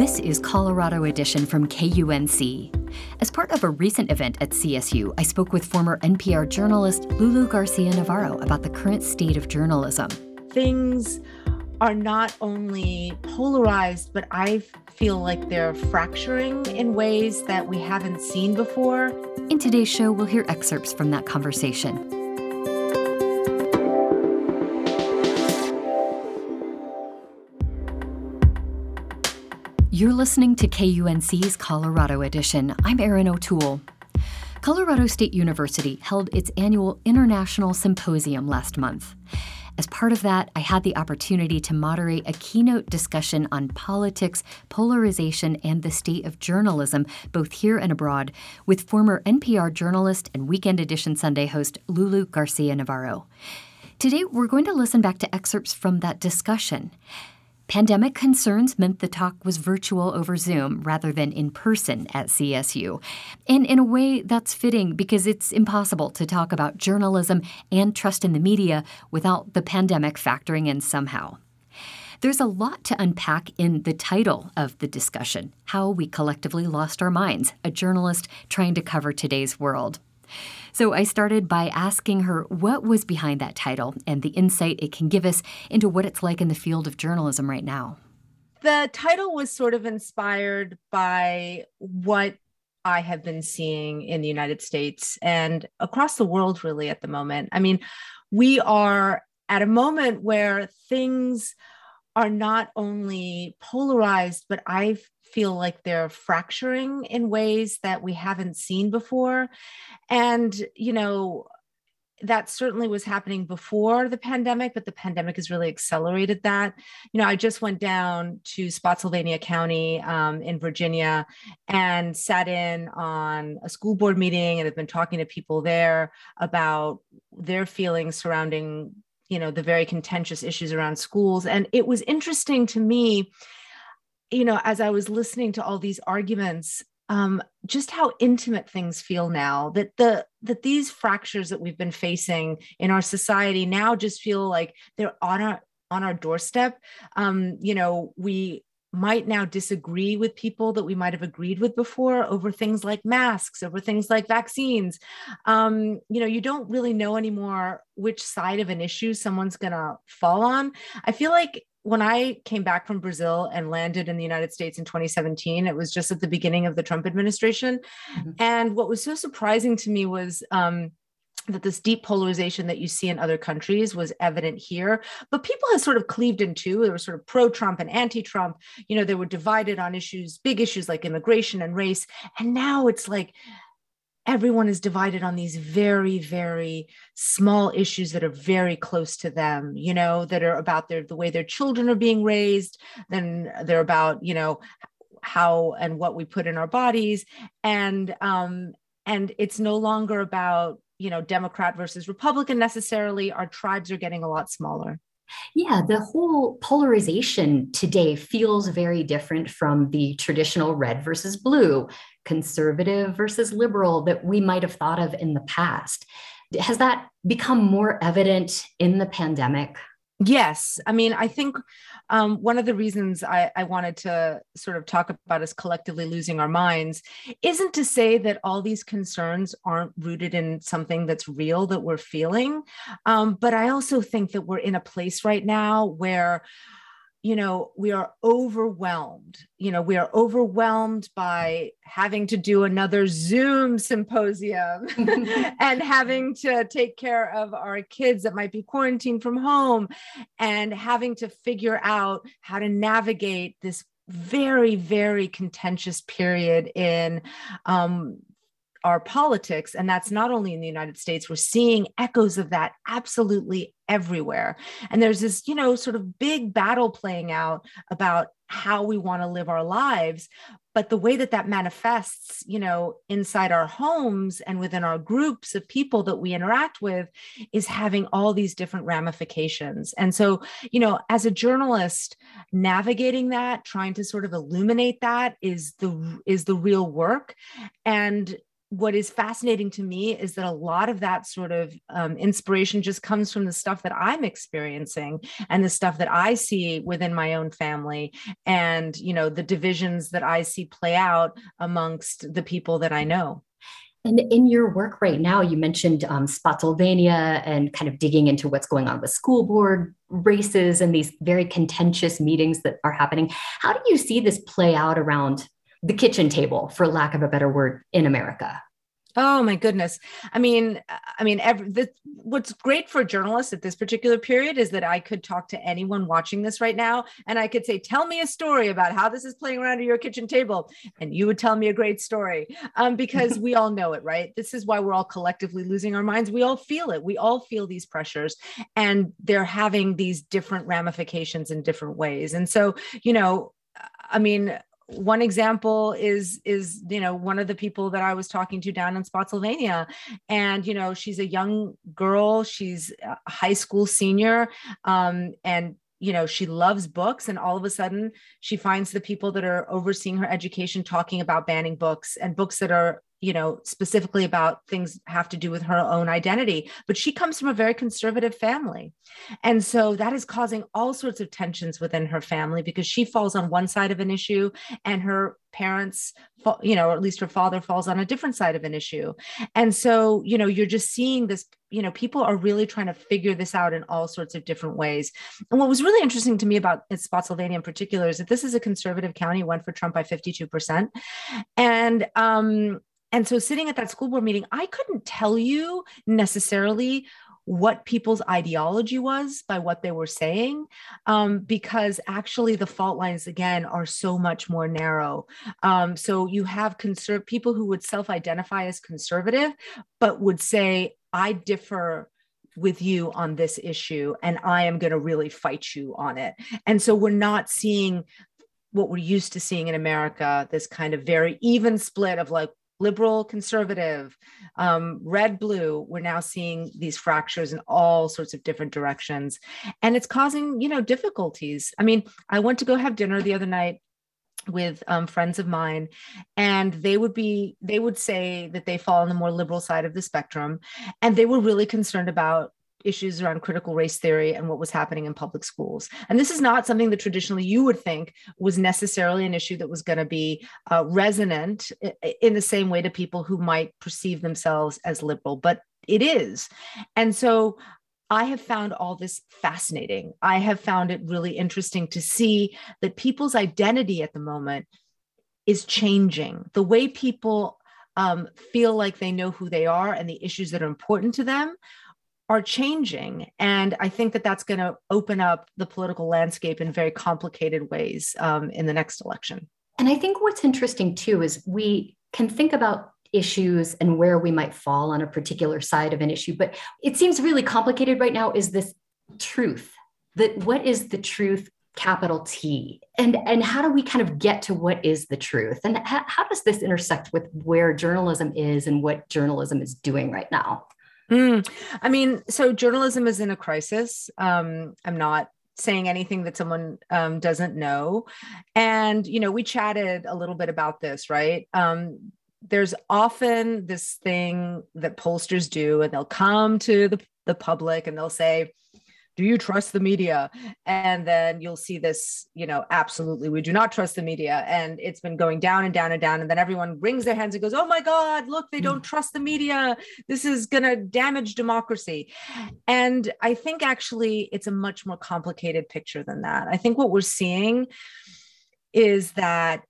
This is Colorado Edition from KUNC. As part of a recent event at CSU, I spoke with former NPR journalist Lulu Garcia Navarro about the current state of journalism. Things are not only polarized, but I feel like they're fracturing in ways that we haven't seen before. In today's show, we'll hear excerpts from that conversation. You're listening to KUNC's Colorado Edition. I'm Erin O'Toole. Colorado State University held its annual International Symposium last month. As part of that, I had the opportunity to moderate a keynote discussion on politics, polarization, and the state of journalism, both here and abroad, with former NPR journalist and Weekend Edition Sunday host Lulu Garcia Navarro. Today, we're going to listen back to excerpts from that discussion. Pandemic concerns meant the talk was virtual over Zoom rather than in person at CSU. And in a way, that's fitting because it's impossible to talk about journalism and trust in the media without the pandemic factoring in somehow. There's a lot to unpack in the title of the discussion How We Collectively Lost Our Minds, a journalist trying to cover today's world. So I started by asking her what was behind that title and the insight it can give us into what it's like in the field of journalism right now. The title was sort of inspired by what I have been seeing in the United States and across the world, really, at the moment. I mean, we are at a moment where things are not only polarized, but I feel like they're fracturing in ways that we haven't seen before. And, you know, that certainly was happening before the pandemic, but the pandemic has really accelerated that. You know, I just went down to Spotsylvania County um, in Virginia and sat in on a school board meeting and I've been talking to people there about their feelings surrounding, you know, the very contentious issues around schools. And it was interesting to me you know, as I was listening to all these arguments, um, just how intimate things feel now that the that these fractures that we've been facing in our society now just feel like they're on our on our doorstep. Um, you know, we might now disagree with people that we might have agreed with before over things like masks, over things like vaccines. Um, you know, you don't really know anymore which side of an issue someone's going to fall on. I feel like when I came back from Brazil and landed in the United States in 2017, it was just at the beginning of the Trump administration. Mm-hmm. And what was so surprising to me was um, that this deep polarization that you see in other countries was evident here. But people had sort of cleaved in two. They were sort of pro Trump and anti Trump. You know, they were divided on issues, big issues like immigration and race. And now it's like, everyone is divided on these very very small issues that are very close to them you know that are about their the way their children are being raised then they're about you know how and what we put in our bodies. And um and it's no longer about you know democrat versus republican necessarily. Our tribes are getting a lot smaller. Yeah, the whole polarization today feels very different from the traditional red versus blue, conservative versus liberal that we might have thought of in the past. Has that become more evident in the pandemic? Yes. I mean, I think um, one of the reasons I, I, wanted to sort of talk about us collectively losing our minds isn't to say that all these concerns aren't rooted in something that's real that we're feeling. Um, but I also think that we're in a place right now where you know, we are overwhelmed. You know, we are overwhelmed by having to do another Zoom symposium and having to take care of our kids that might be quarantined from home and having to figure out how to navigate this very, very contentious period in um, our politics. And that's not only in the United States, we're seeing echoes of that absolutely everywhere. And there's this, you know, sort of big battle playing out about how we want to live our lives but the way that that manifests you know inside our homes and within our groups of people that we interact with is having all these different ramifications and so you know as a journalist navigating that trying to sort of illuminate that is the is the real work and what is fascinating to me is that a lot of that sort of um, inspiration just comes from the stuff that I'm experiencing and the stuff that I see within my own family and you know the divisions that I see play out amongst the people that I know. And in your work right now, you mentioned um, Spotsylvania and kind of digging into what's going on with school board races and these very contentious meetings that are happening. How do you see this play out around the kitchen table, for lack of a better word, in America? Oh my goodness. I mean, I mean, every, the, what's great for journalists at this particular period is that I could talk to anyone watching this right now and I could say, tell me a story about how this is playing around at your kitchen table. And you would tell me a great story um, because we all know it, right? This is why we're all collectively losing our minds. We all feel it. We all feel these pressures and they're having these different ramifications in different ways. And so, you know, I mean, one example is is you know one of the people that i was talking to down in spotsylvania. And you know she's a young girl. She's a high school senior. Um, and you know she loves books. And all of a sudden she finds the people that are overseeing her education talking about banning books and books that are you know specifically about things have to do with her own identity but she comes from a very conservative family. And so that is causing all sorts of tensions within her family because she falls on one side of an issue and her parents you know or at least her father falls on a different side of an issue. And so you know you're just seeing this you know people are really trying to figure this out in all sorts of different ways. And what was really interesting to me about spotsylvania in particular is that this is a conservative county went for trump by 52% and um and so sitting at that school board meeting, I couldn't tell you necessarily what people's ideology was by what they were saying, um, because actually the fault lines again are so much more narrow. Um, so you have conserv- people who would self-identify as conservative, but would say, "I differ." with you on this issue and I am going to really fight you on it. And so we're not seeing what we're used to seeing in America, this kind of very even split of like liberal, conservative, um, red, blue. We're now seeing these fractures in all sorts of different directions. And it's causing, you know, difficulties. I mean, I went to go have dinner the other night with um, friends of mine and they would be they would say that they fall on the more liberal side of the spectrum and they were really concerned about issues around critical race theory and what was happening in public schools. And this is not something that traditionally you would think was necessarily an issue that was going to be uh, resonant in the same way to people who might perceive themselves as liberal, but it is. And so I have found all this fascinating. I have found it really interesting to see that people's identity at the moment is changing. The way people um, feel like they know who they are and the issues that are important to them are changing. And I think that that's going to open up the political landscape in very complicated ways um, in the next election. And I think what's interesting too is we can think about issues and where we might fall on a particular side of an issue, but it seems really complicated right now is this truth that what is the truth capital T and and how do we kind of get to what is the truth and how, how does this intersect with where journalism is and what journalism is doing right now Mm, I mean, so journalism is in a crisis. Um, I'm not saying anything that someone um, doesn't know. And, you know, we chatted a little bit about this, right? Um, there's often this thing that pollsters do, and they'll come to the, the public and they'll say, do you trust the media? And then you'll see this you know absolutely we do not trust the media. And it's been going down and down and down. And then everyone wrings their hands and goes oh my god look they don't hmm. trust the media. This is going to damage democracy. And i think actually it's a much more complicated picture than that. I think what we're seeing is that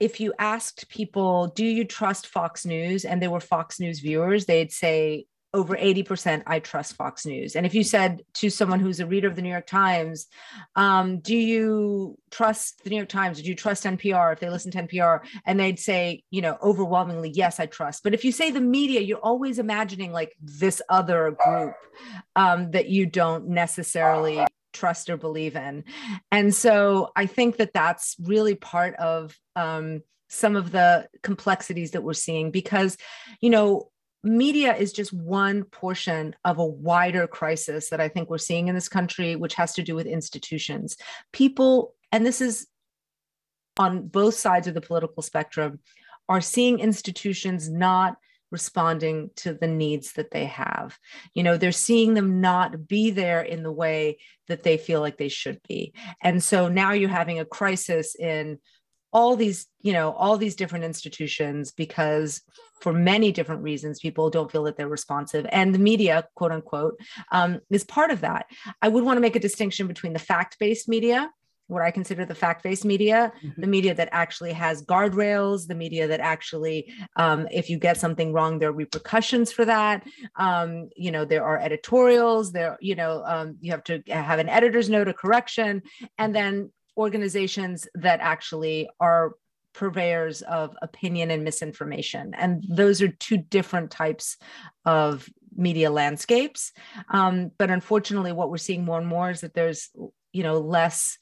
if you asked people, do you trust Fox News? And they were Fox News viewers, they'd say, over 80% I trust Fox News. And if you said to someone who's a reader of the New York Times, um, do you trust the New York Times? Do you trust NPR if they listen to NPR? And they'd say, you know, overwhelmingly, yes, I trust. But if you say the media, you're always imagining like this other group um, that you don't necessarily trust or believe in and so i think that that's really part of um, some of the complexities that we're seeing because you know media is just one portion of a wider crisis that I think we're seeing in this country, which has to do with institutions. People, and this is on both sides of the political spectrum, are seeing institutions not responding to the needs that they have. You know, they're seeing them not be there in the way that they feel like they should be. And so now you're having a crisis in all these you know all these different institutions because for many different reasons people don't feel that they're responsive and the media quote unquote um, is part of that i would want to make a distinction between the fact-based media what I consider the fact based media, mm-hmm. the media that actually has guardrails, the media that actually, um, if you get something wrong, there are repercussions for that. Um, you know, there are editorials, there, you know, um, you have to have an editor's note, a correction, and then organizations that actually are purveyors of opinion and misinformation. And those are two different types of media landscapes. Um, but unfortunately, what we're seeing more and more is that there's, you know, less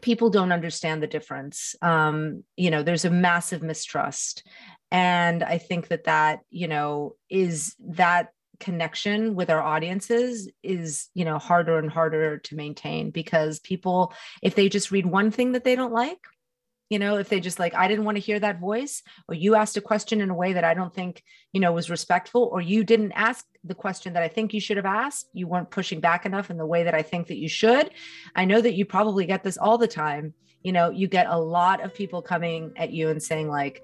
people don't understand the difference. Um, you know, there's a massive mistrust. And I think that that, you know, is that connection with our audiences is you know harder and harder to maintain because people if they just read one thing that they don't like you know if they just like i didn't want to hear that voice or you asked a question in a way that i don't think you know was respectful or you didn't ask the question that i think you should have asked. You weren't pushing back enough in the way that i think that you should. I know that you probably get this all the time you know you get a lot of people coming at you and saying like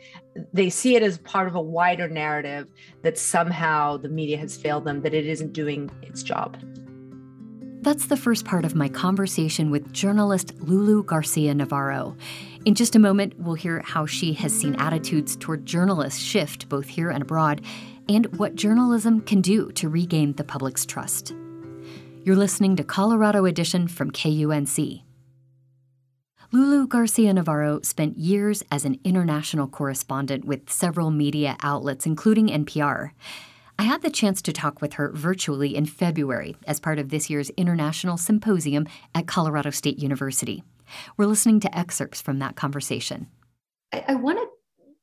they see it as part of a wider narrative that somehow the media has failed them that it isn't doing its job that's the first part of my conversation with journalist Lulu Garcia Navarro. In just a moment, we'll hear how she has seen attitudes toward journalists shift both here and abroad, and what journalism can do to regain the public's trust. You're listening to Colorado Edition from KUNC. Lulu Garcia Navarro spent years as an international correspondent with several media outlets, including NPR. I had the chance to talk with her virtually in February as part of this year's International Symposium at Colorado State University. We're listening to excerpts from that conversation. I, I want to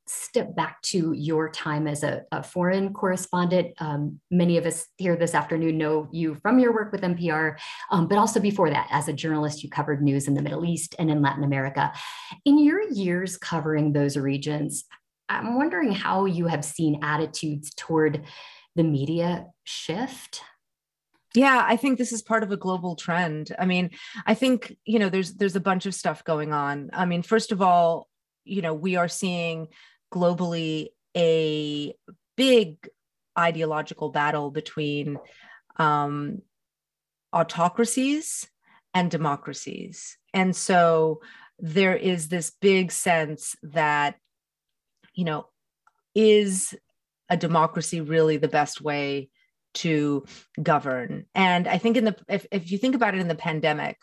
step back to your time as a, a foreign correspondent. Um, many of us here this afternoon know you from your work with NPR, um, but also before that, as a journalist, you covered news in the Middle East and in Latin America. In your years covering those regions, I'm wondering how you have seen attitudes toward the media shift yeah i think this is part of a global trend i mean i think you know there's there's a bunch of stuff going on i mean first of all you know we are seeing globally a big ideological battle between um, autocracies and democracies and so there is this big sense that you know is a democracy really the best way to govern. And I think in the if, if you think about it in the pandemic,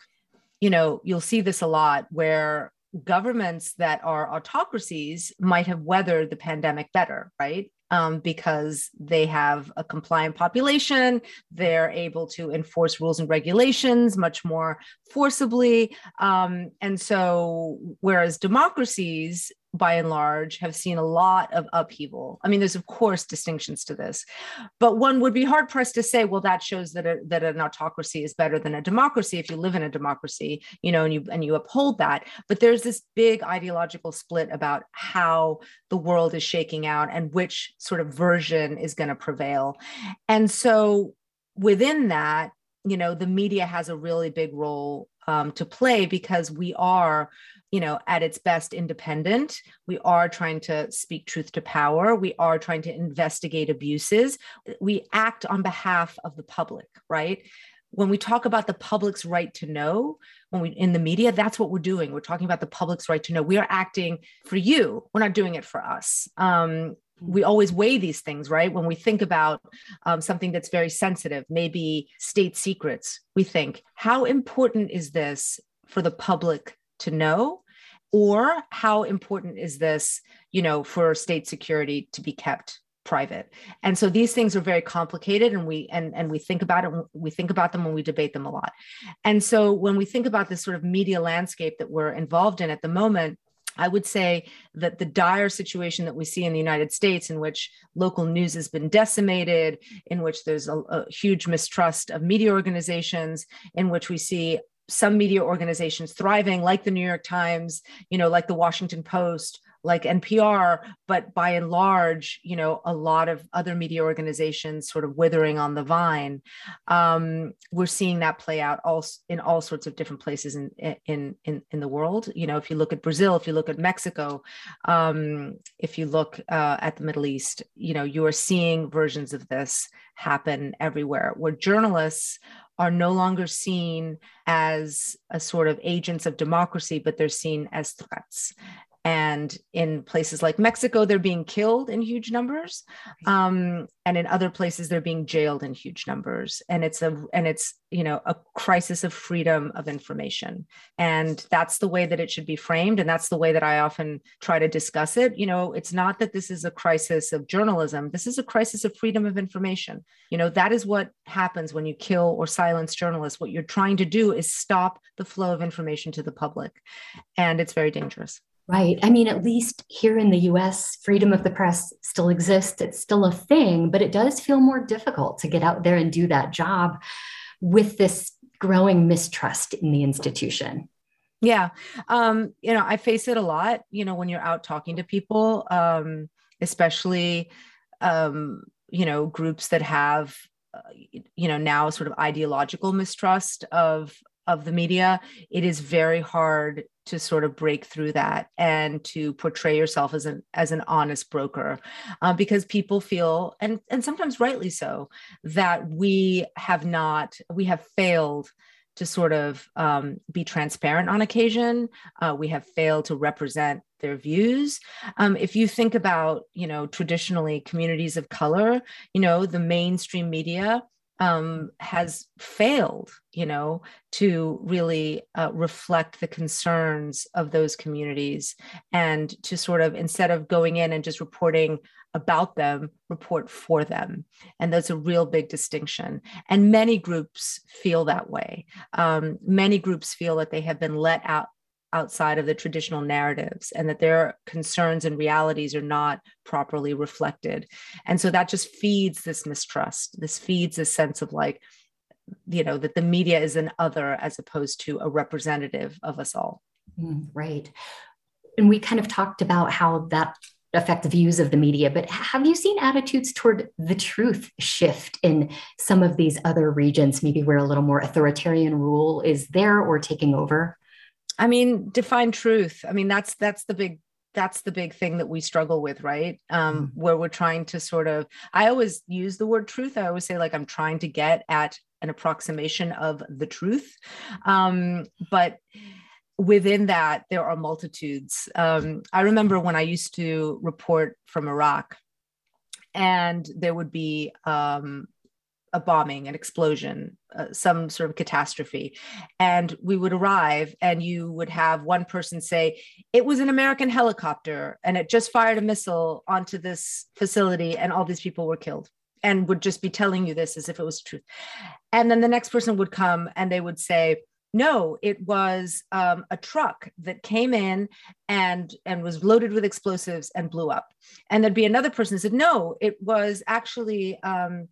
you know, you'll see this a lot where governments that are autocracies might have weathered the pandemic better, right? Um, because they have a compliant population, they're able to enforce rules and regulations much more forcibly. Um, and so, whereas democracies by and large have seen a lot of upheaval. I mean, there's of course distinctions to this, but one would be hard pressed to say, well, that shows that a, that an autocracy is better than a democracy if you live in a democracy, you know, and you and you uphold that. But there's this big ideological split about how the world is shaking out and which sort of version is going to prevail. And so within that, you know, the media has a really big role um, to play because we are you know at its best independent. We are trying to speak truth to power. We are trying to investigate abuses. We act on behalf of the public right? When we talk about the public's right to know when we in the media that's what we're doing. We're talking about the public's right to know. We are acting for you. We're not doing it for us. Um, we always weigh these things right? When we think about um, something that's very sensitive maybe state secrets we think how important is this for the public to know or how important is this you know for state security to be kept private? And so these things are very complicated and we and and we think about it we think about them when we debate them a lot. And so when we think about this sort of media landscape that we're involved in at the moment I would say that the dire situation that we see in the United States, in which local news has been decimated, in which there's a, a, huge mistrust of media organizations, in which we see some media organizations thriving, like the New York Times, you know, like the Washington Post, like NPR, but by and large, you know, a lot of other media organizations sort of withering on the vine. Um, we're seeing that play out all in all sorts of different places in in in in the world. You know, if you look at Brazil, if you look at Mexico, um, if you look uh, at the Middle East, you know, you are seeing versions of this happen everywhere, where journalists are no longer seen as a sort of agents of democracy, but they're seen as threats and in places like mexico they're being killed in huge numbers. Um, and in other places they're being jailed in huge numbers. And it's a and it's you know a crisis of freedom of information. And that's the way that it should be framed. And that's the way that i often try to discuss it. You know it's not that this is a crisis of journalism. This is a crisis of freedom of information. You know that is what happens when you kill or silence journalists. What you're trying to do is stop the flow of information to the public. And it's very dangerous Right. I mean, at least here in the US, freedom of the press still exists. It's still a thing, but it does feel more difficult to get out there and do that job with this growing mistrust in the institution. Yeah. Um, you know, I face it a lot, you know, when you're out talking to people, um, especially, um, you know, groups that have, uh, you know, now sort of ideological mistrust of of the media, it is very hard to sort of break through that and to portray yourself as an as an honest broker uh, because people feel and and sometimes rightly so that we have not we have failed to sort of um, be transparent on occasion. Uh, we have failed to represent their views. Um, if you think about you know traditionally communities of color you know the mainstream media um, has failed, you know, to really uh, reflect the concerns of those communities and to sort of, instead of going in and just reporting about them, report for them. And that's a real big distinction. And many groups feel that way. Um, many groups feel that they have been let out outside of the traditional narratives and that their concerns and realities are not properly reflected. And so that just feeds this mistrust. This feeds a sense of like, you know, that the media is an other as opposed to a representative of us all. Mm, right. And we kind of talked about how that affect views of the media, but have you seen attitudes toward the truth shift in some of these other regions, maybe where a little more authoritarian rule is there or taking over? I mean, define truth. I mean, that's that's the big that's the big thing that we struggle with, right? Um, mm-hmm. Where we're trying to sort of. I always use the word truth. I always say like I'm trying to get at an approximation of the truth, um, but within that there are multitudes. Um, I remember when I used to report from Iraq, and there would be um, a bombing, an explosion, uh, some sort of catastrophe. And we would arrive, and you would have one person say, It was an American helicopter, and it just fired a missile onto this facility, and all these people were killed. And would just be telling you this as if it was truth. And then the next person would come and they would say, no it was um, a truck that came in and and was loaded with explosives and blew up and there'd be another person said no it was actually um,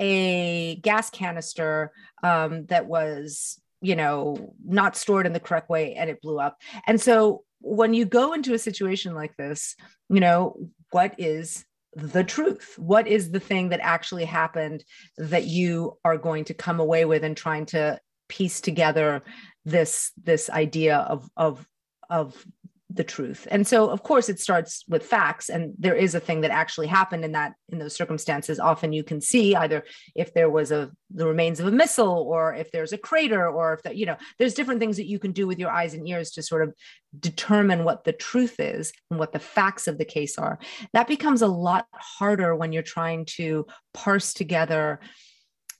a gas canister um, that was you know not stored in the correct way and it blew up. And so when you go into a situation like this you know what is the truth? What is the thing that actually happened that you are going to come away with and trying to piece together this this idea of of of the truth. And so of course it starts with facts and there is a thing that actually happened in that in those circumstances. Often you can see either if there was a the remains of a missile or if there's a crater or if that you know there's different things that you can do with your eyes and ears to sort of determine what the truth is and what the facts of the case are. That becomes a lot harder when you're trying to parse together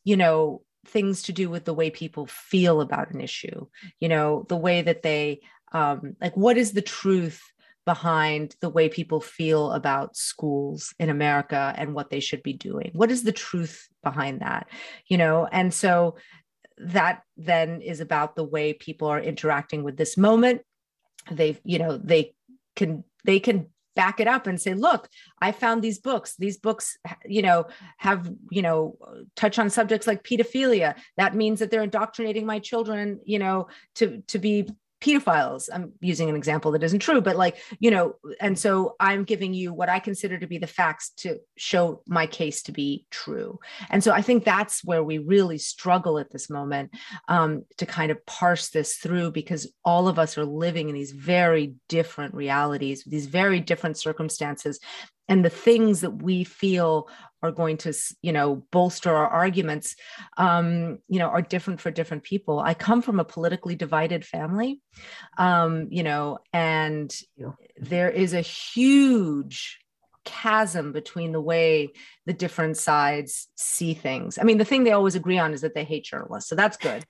you know things to do with the way people feel about an issue you know the way that they um, like what is the truth behind the way people feel about schools in America and what they should be doing. What is the truth behind that? You know, and so that then is about the way people are interacting with this moment. They, you know, they can they can back it up and say look i found these books these books you know have you know touch on subjects like pedophilia that means that they're indoctrinating my children you know to to be pedophiles. I'm using an example that isn't true but like you know and so i'm giving you what i consider to be the facts to show my case to be true. And so i think that's where we really struggle at this moment um, to kind of parse this through because all of us are living in these very different realities these very different circumstances. And the things that we feel are going to you know bolster our arguments um, you know are different for different people i come from a politically divided family um, you know and there is a huge chasm between the way the different sides see things. I mean, the thing they always agree on is that they hate journalists. So that's good.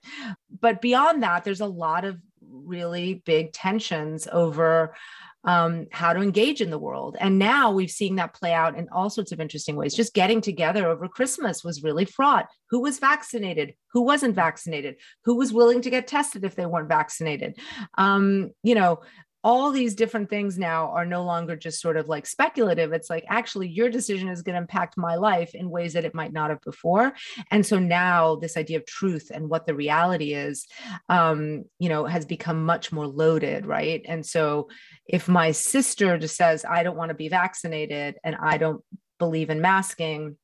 But beyond that, there's a lot of really big tensions over um, how to engage in the world. And now we've seen that play out in all sorts of interesting ways. Just getting together over Christmas was really fraught. Who was vaccinated? Who wasn't vaccinated? Who was willing to get tested if they weren't vaccinated? Um, you know, all these different things now are no longer just sort of like speculative. It's like actually your decision is going to impact my life in ways that it might not have before. And so now this idea of truth and what the reality is, um, you know, has become much more loaded, right? And so if my sister just says, I don't want to be vaccinated and I don't believe in masking,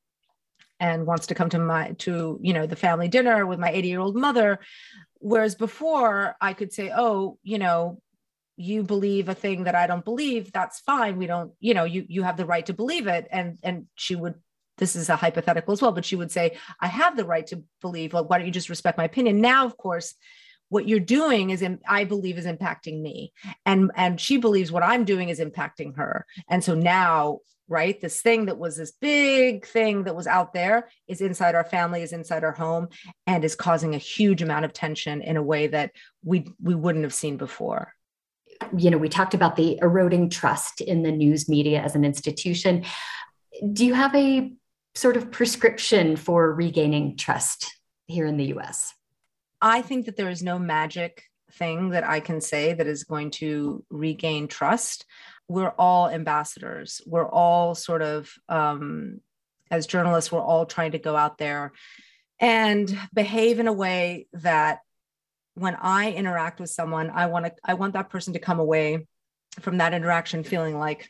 and wants to come to my to you know the family dinner with my 80 year old mother whereas before i could say oh you know you believe a thing that I don't believe, that's fine. We don't, you know, you you have the right to believe it. And and she would, this is a hypothetical as well, but she would say, I have the right to believe. Well, why don't you just respect my opinion? Now, of course, what you're doing is i believe is impacting me and and she believes what i'm doing is impacting her and so now right this thing that was this big thing that was out there is inside our family is inside our home and is causing a huge amount of tension in a way that we we wouldn't have seen before you know, we talked about the eroding trust in the news media as an institution. Do you have a sort of prescription for regaining trust here in the US? I think that there is no magic thing that I can say that is going to regain trust. We're all ambassadors. We're all sort of, um, as journalists, we're all trying to go out there and behave in a way that when I interact with someone, I want to I want that person to come away from that interaction feeling like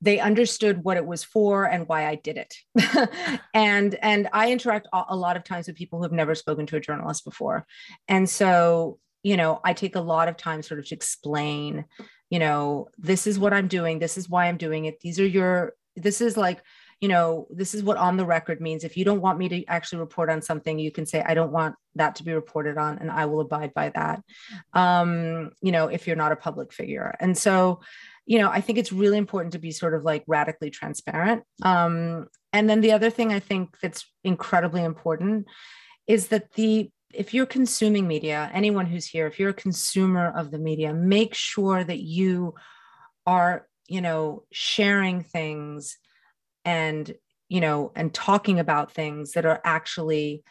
they understood what it was for and why I did it. and and I interact a lot of times with people who have never spoken to a journalist before. And so, you know, I take a lot of time sort of to explain, you know, this is what I'm doing, this is why I'm doing it. These are your this is like you know, this is what on the record means. If you don't want me to actually report on something, you can say, I don't want that to be reported on, and I will abide by that. Um, you know, if you're not a public figure. And so, you know, I think it's really important to be sort of like radically transparent. Um, and then the other thing I think that's incredibly important is that the if you're consuming media, anyone who's here, if you're a consumer of the media, make sure that you are, you know, sharing things and you know and talking about things that are actually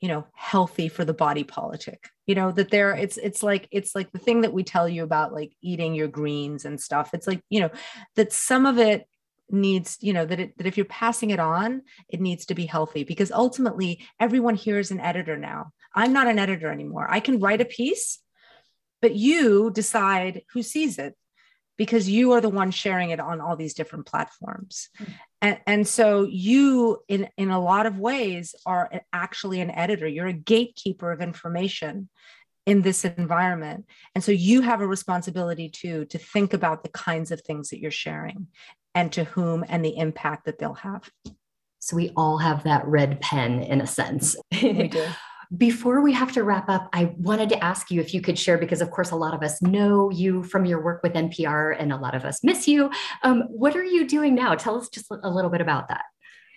you know healthy for the body politic you know that there it's it's like it's like the thing that we tell you about like eating your greens and stuff. It's like you know that some of it needs you know that it that if you're passing it on it needs to be healthy because ultimately everyone here is an editor now. I'm not an editor anymore. I can write a piece but you decide who sees it because you are the one sharing it on all these different platforms. Mm-hmm. and, and so you in in a lot of ways are actually an editor. You're a gatekeeper of information in this environment. And so you have a responsibility too to think about the kinds of things that you're sharing and to whom and the impact that they'll have. So we all have that red pen in a sense. We do before we have to wrap up, I wanted to ask you if you could share, because of course, a lot of us know you from your work with NPR and a lot of us miss you. Um, what are you doing now? Tell us just a little bit about that.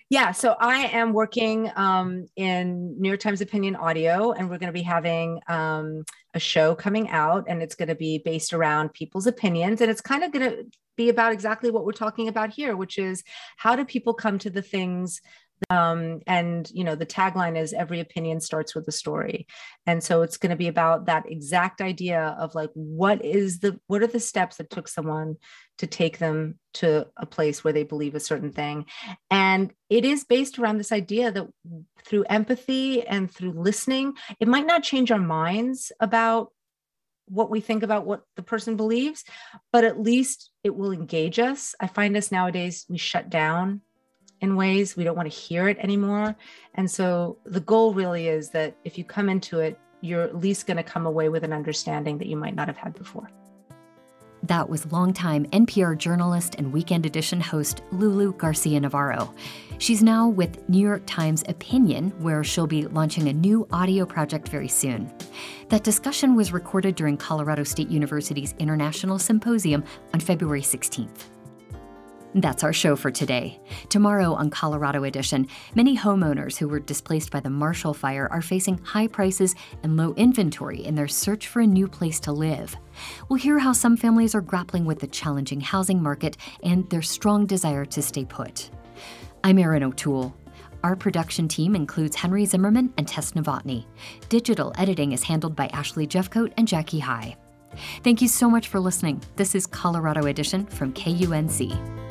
Yeah, so I am working um, in New York Times Opinion Audio, and we're going to be having um, a show coming out, and it's going to be based around people's opinions, and it's kind of going to be about exactly what we're talking about here, which is how do people come to the things um, and you know the tagline is every opinion starts with a story and so it's going to be about that exact idea of like what is the what are the steps that took someone to take them to a place where they believe a certain thing and it is based around this idea that through empathy and through listening it might not change our minds about what we think about what the person believes, but at least it will engage us. I find us nowadays, we shut down in ways we don't want to hear it anymore. And so the goal really is that if you come into it, you're at least going to come away with an understanding that you might not have had before. That was longtime NPR journalist and Weekend Edition host Lulu Garcia Navarro. She's now with New York Times Opinion, where she'll be launching a new audio project very soon. That discussion was recorded during Colorado State University's International Symposium on February 16th. That's our show for today. Tomorrow on Colorado Edition, many homeowners who were displaced by the Marshall Fire are facing high prices and low inventory in their search for a new place to live. We'll hear how some families are grappling with the challenging housing market and their strong desire to stay put. I'm Erin O'Toole. Our production team includes Henry Zimmerman and Tess Novotny. Digital editing is handled by Ashley Jeffcoat and Jackie High. Thank you so much for listening. This is Colorado Edition from KUNC.